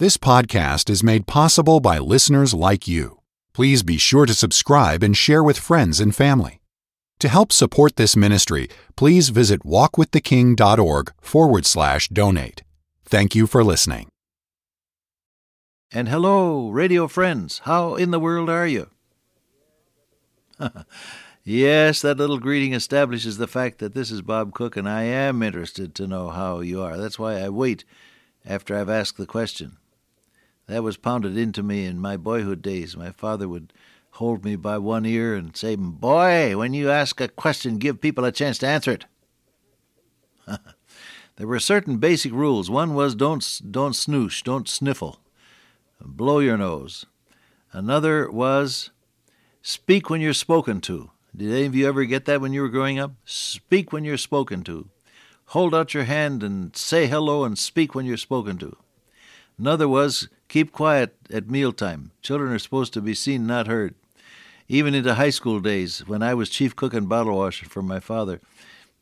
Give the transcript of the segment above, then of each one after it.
This podcast is made possible by listeners like you. Please be sure to subscribe and share with friends and family. To help support this ministry, please visit walkwiththeking.org forward slash donate. Thank you for listening. And hello, radio friends. How in the world are you? yes, that little greeting establishes the fact that this is Bob Cook, and I am interested to know how you are. That's why I wait after I've asked the question. That was pounded into me in my boyhood days. My father would hold me by one ear and say, Boy, when you ask a question, give people a chance to answer it. there were certain basic rules. One was don't, don't snoosh, don't sniffle, blow your nose. Another was speak when you're spoken to. Did any of you ever get that when you were growing up? Speak when you're spoken to. Hold out your hand and say hello and speak when you're spoken to. Another was keep quiet at mealtime. Children are supposed to be seen, not heard. Even into high school days, when I was chief cook and bottle washer for my father,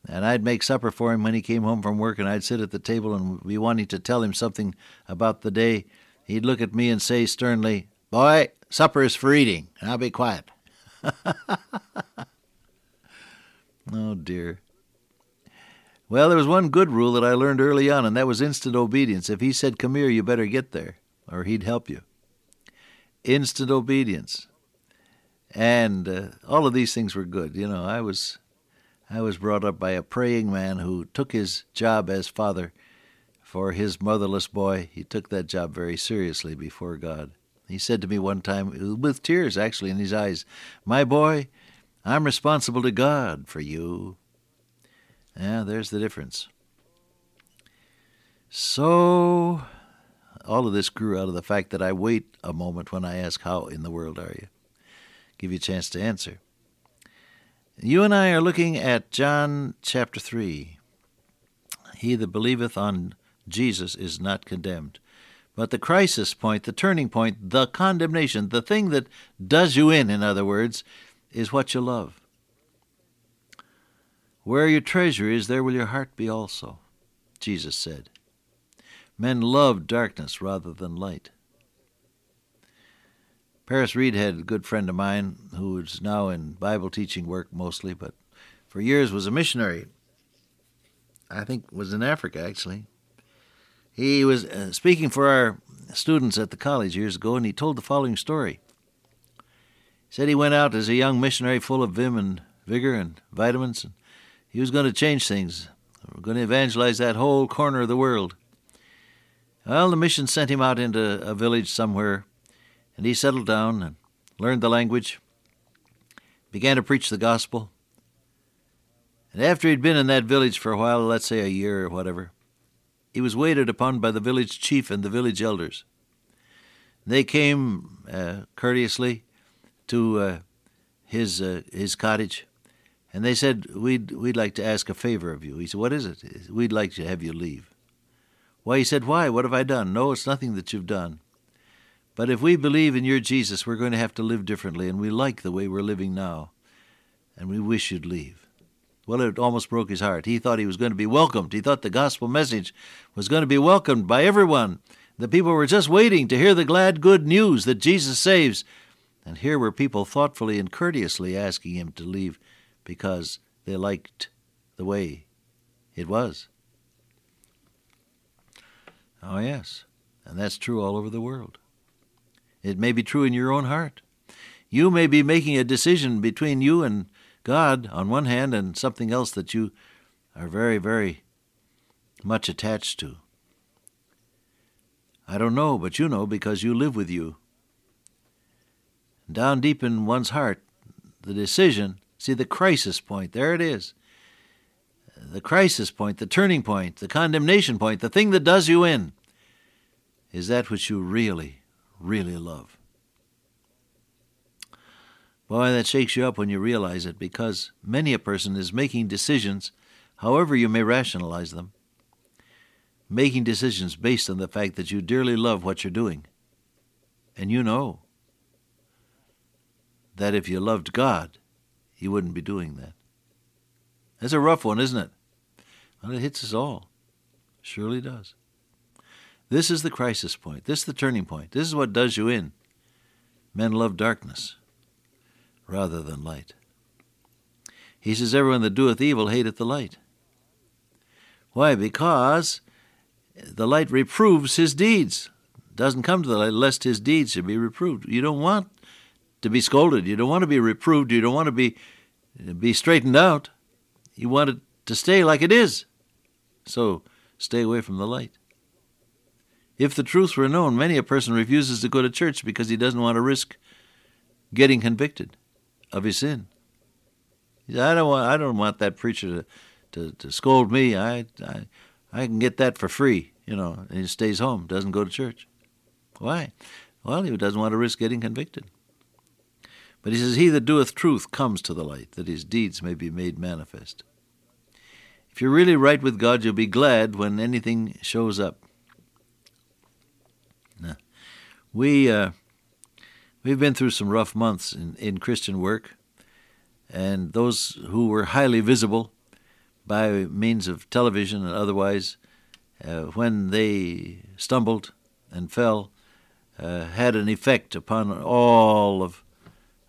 and I'd make supper for him when he came home from work, and I'd sit at the table and be wanting to tell him something about the day, he'd look at me and say sternly, Boy, supper is for eating. Now be quiet. oh, dear. Well, there was one good rule that I learned early on, and that was instant obedience. If he said, Come here, you better get there, or he'd help you. Instant obedience. And uh, all of these things were good. You know, I was. I was brought up by a praying man who took his job as father for his motherless boy. He took that job very seriously before God. He said to me one time, with tears actually in his eyes, My boy, I'm responsible to God for you. Yeah, there's the difference. So, all of this grew out of the fact that I wait a moment when I ask, How in the world are you? Give you a chance to answer. You and I are looking at John chapter 3. He that believeth on Jesus is not condemned. But the crisis point, the turning point, the condemnation, the thing that does you in, in other words, is what you love. Where your treasure is, there will your heart be also, Jesus said. Men love darkness rather than light. Paris Reed had a good friend of mine who is now in Bible teaching work mostly, but for years was a missionary. I think was in Africa actually. He was uh, speaking for our students at the college years ago, and he told the following story. He said he went out as a young missionary full of vim and vigor and vitamins, and he was going to change things. We're going to evangelize that whole corner of the world. Well, the mission sent him out into a village somewhere, and he settled down and learned the language, began to preach the gospel. And after he'd been in that village for a while, let's say a year or whatever, he was waited upon by the village chief and the village elders. They came uh, courteously to uh, his uh, his cottage, and they said, "We'd we'd like to ask a favor of you." He said, "What is it?" "We'd like to have you leave." Why? He said, "Why? What have I done?" "No, it's nothing that you've done. But if we believe in your Jesus, we're going to have to live differently, and we like the way we're living now, and we wish you'd leave." Well, it almost broke his heart. He thought he was going to be welcomed. He thought the gospel message was going to be welcomed by everyone. The people were just waiting to hear the glad good news that Jesus saves. And here were people thoughtfully and courteously asking him to leave because they liked the way it was. Oh, yes, and that's true all over the world. It may be true in your own heart. You may be making a decision between you and God on one hand and something else that you are very, very much attached to. I don't know, but you know because you live with you. Down deep in one's heart, the decision, see the crisis point, there it is. The crisis point, the turning point, the condemnation point, the thing that does you in, is that which you really, really love. Boy, that shakes you up when you realize it because many a person is making decisions, however you may rationalize them, making decisions based on the fact that you dearly love what you're doing. And you know that if you loved God, you wouldn't be doing that. That's a rough one, isn't it? Well, it hits us all. Surely does. This is the crisis point. This is the turning point. This is what does you in. Men love darkness rather than light. He says, Everyone that doeth evil hateth the light. Why? Because the light reproves his deeds. Doesn't come to the light lest his deeds should be reproved. You don't want to be scolded. You don't want to be reproved. You don't want to be be straightened out. You want it to stay like it is. So stay away from the light. If the truth were known, many a person refuses to go to church because he doesn't want to risk getting convicted of his sin. I don't want I don't want that preacher to, to, to scold me. I, I I can get that for free, you know, and he stays home, doesn't go to church. Why? Well, he doesn't want to risk getting convicted. But he says, He that doeth truth comes to the light, that his deeds may be made manifest. If you're really right with God, you'll be glad when anything shows up. Now, we uh, we've been through some rough months in, in Christian work, and those who were highly visible by means of television and otherwise, uh, when they stumbled and fell, uh, had an effect upon all of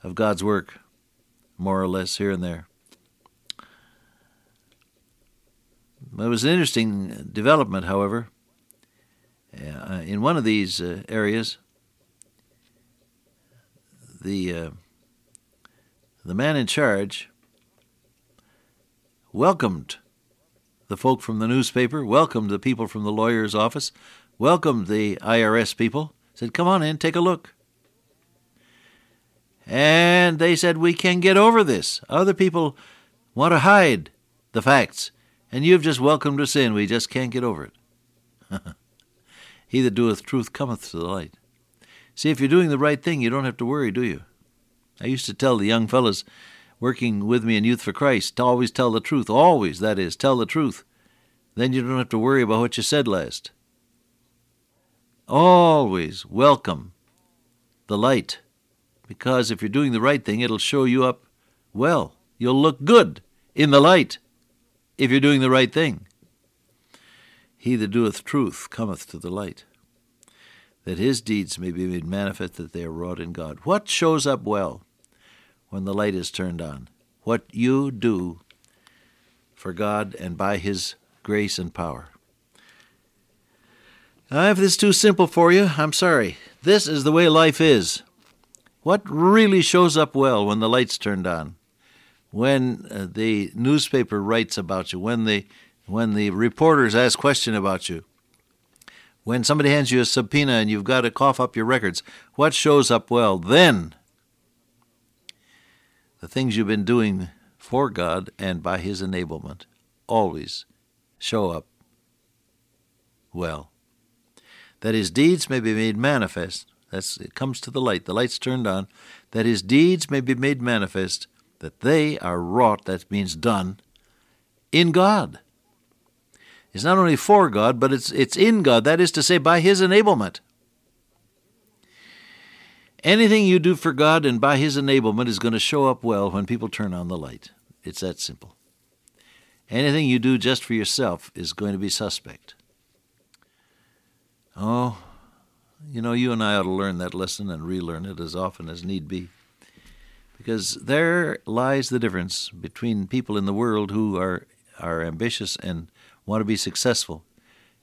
of God's work, more or less here and there. It was an interesting development, however. Uh, in one of these uh, areas, the uh, the man in charge welcomed the folk from the newspaper, welcomed the people from the lawyer's office, welcomed the IRS people, said, Come on in, take a look. And they said, We can get over this. Other people want to hide the facts, and you've just welcomed us in. We just can't get over it. he that doeth truth cometh to the light. See, if you're doing the right thing, you don't have to worry, do you? I used to tell the young fellows working with me in Youth for Christ to always tell the truth. Always, that is, tell the truth. Then you don't have to worry about what you said last. Always welcome the light because if you're doing the right thing, it'll show you up well. You'll look good in the light if you're doing the right thing. He that doeth truth cometh to the light, that his deeds may be made manifest that they are wrought in God. What shows up well when the light is turned on? What you do for God and by his grace and power. Now, if this is too simple for you, I'm sorry. This is the way life is. What really shows up well when the light's turned on? When uh, the newspaper writes about you, when the when the reporters ask question about you, when somebody hands you a subpoena and you've got to cough up your records, what shows up well then? The things you've been doing for God and by His enablement always show up well. That His deeds may be made manifest that's it comes to the light. The light's turned on, that his deeds may be made manifest, that they are wrought, that means done, in God. It's not only for God, but it's it's in God. That is to say, by his enablement. Anything you do for God and by his enablement is going to show up well when people turn on the light. It's that simple. Anything you do just for yourself is going to be suspect. Oh, you know, you and I ought to learn that lesson and relearn it as often as need be. Because there lies the difference between people in the world who are, are ambitious and want to be successful,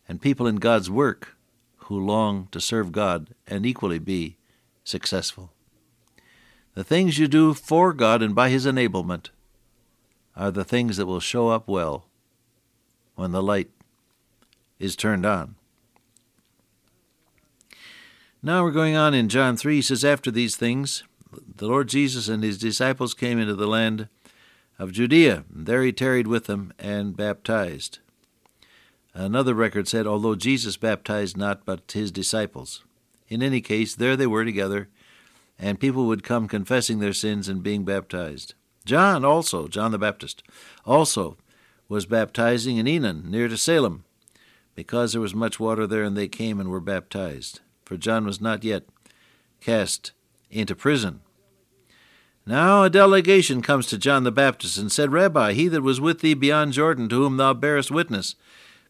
and people in God's work who long to serve God and equally be successful. The things you do for God and by His enablement are the things that will show up well when the light is turned on. Now we're going on in John 3. He says, After these things, the Lord Jesus and his disciples came into the land of Judea. And there he tarried with them and baptized. Another record said, Although Jesus baptized not, but his disciples. In any case, there they were together, and people would come confessing their sins and being baptized. John also, John the Baptist, also was baptizing in Aenon, near to Salim, because there was much water there, and they came and were baptized for John was not yet cast into prison. Now a delegation comes to John the Baptist and said, Rabbi, he that was with thee beyond Jordan, to whom thou bearest witness,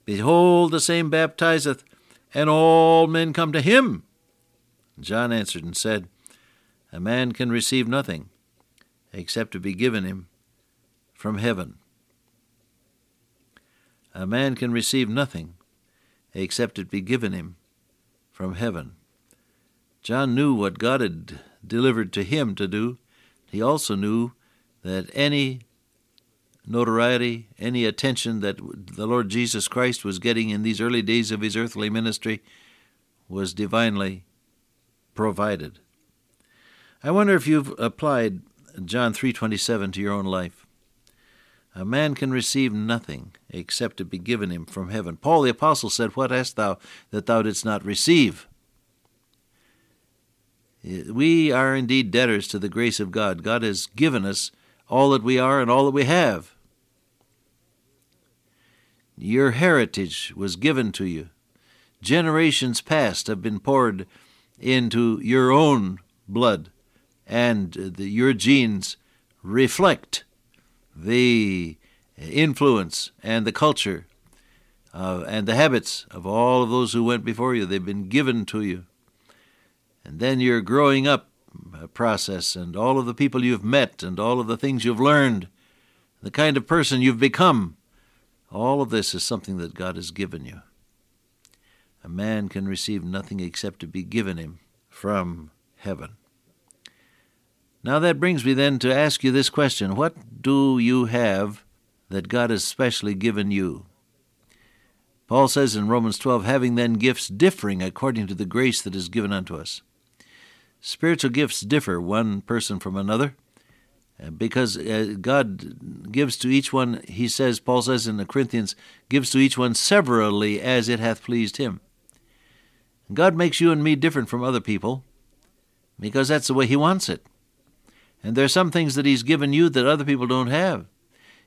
behold, the same baptizeth, and all men come to him? John answered and said, A man can receive nothing except to be given him from heaven. A man can receive nothing except it be given him from heaven. John knew what God had delivered to him to do. He also knew that any notoriety, any attention that the Lord Jesus Christ was getting in these early days of his earthly ministry was divinely provided. I wonder if you've applied John 3:27 to your own life. A man can receive nothing except it be given him from heaven. Paul the apostle said, "What hast thou that thou didst not receive?" We are indeed debtors to the grace of God. God has given us all that we are and all that we have. Your heritage was given to you. Generations past have been poured into your own blood, and the, your genes reflect the influence and the culture uh, and the habits of all of those who went before you. They've been given to you. And then your growing up process and all of the people you've met and all of the things you've learned, the kind of person you've become all of this is something that God has given you. A man can receive nothing except to be given him from heaven. Now that brings me then to ask you this question What do you have that God has specially given you? Paul says in Romans 12, having then gifts differing according to the grace that is given unto us. Spiritual gifts differ one person from another, because uh, God gives to each one, he says, Paul says in the Corinthians, gives to each one severally as it hath pleased him. God makes you and me different from other people because that's the way he wants it. And there are some things that he's given you that other people don't have.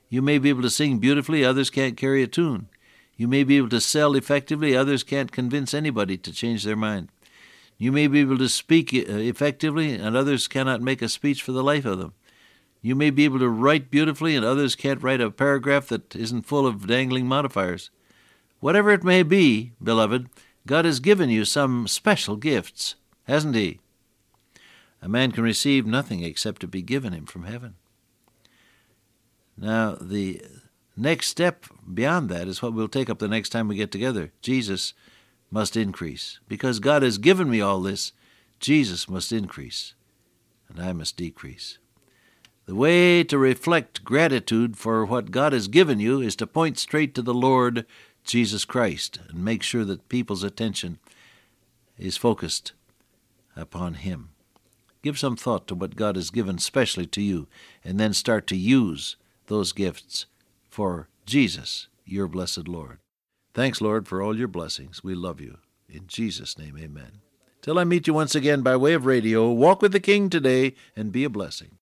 You may be able to sing beautifully, others can't carry a tune. You may be able to sell effectively, others can't convince anybody to change their mind. You may be able to speak uh, effectively, and others cannot make a speech for the life of them. You may be able to write beautifully, and others can't write a paragraph that isn't full of dangling modifiers. Whatever it may be, beloved, God has given you some special gifts, hasn't He? A man can receive nothing except to be given him from heaven. Now, the next step beyond that is what we'll take up the next time we get together. Jesus must increase. Because God has given me all this, Jesus must increase, and I must decrease. The way to reflect gratitude for what God has given you is to point straight to the Lord Jesus Christ and make sure that people's attention is focused upon Him. Give some thought to what God has given specially to you, and then start to use those gifts for Jesus, your blessed Lord. Thanks, Lord, for all your blessings. We love you. In Jesus' name, amen. Till I meet you once again by way of radio, walk with the King today and be a blessing.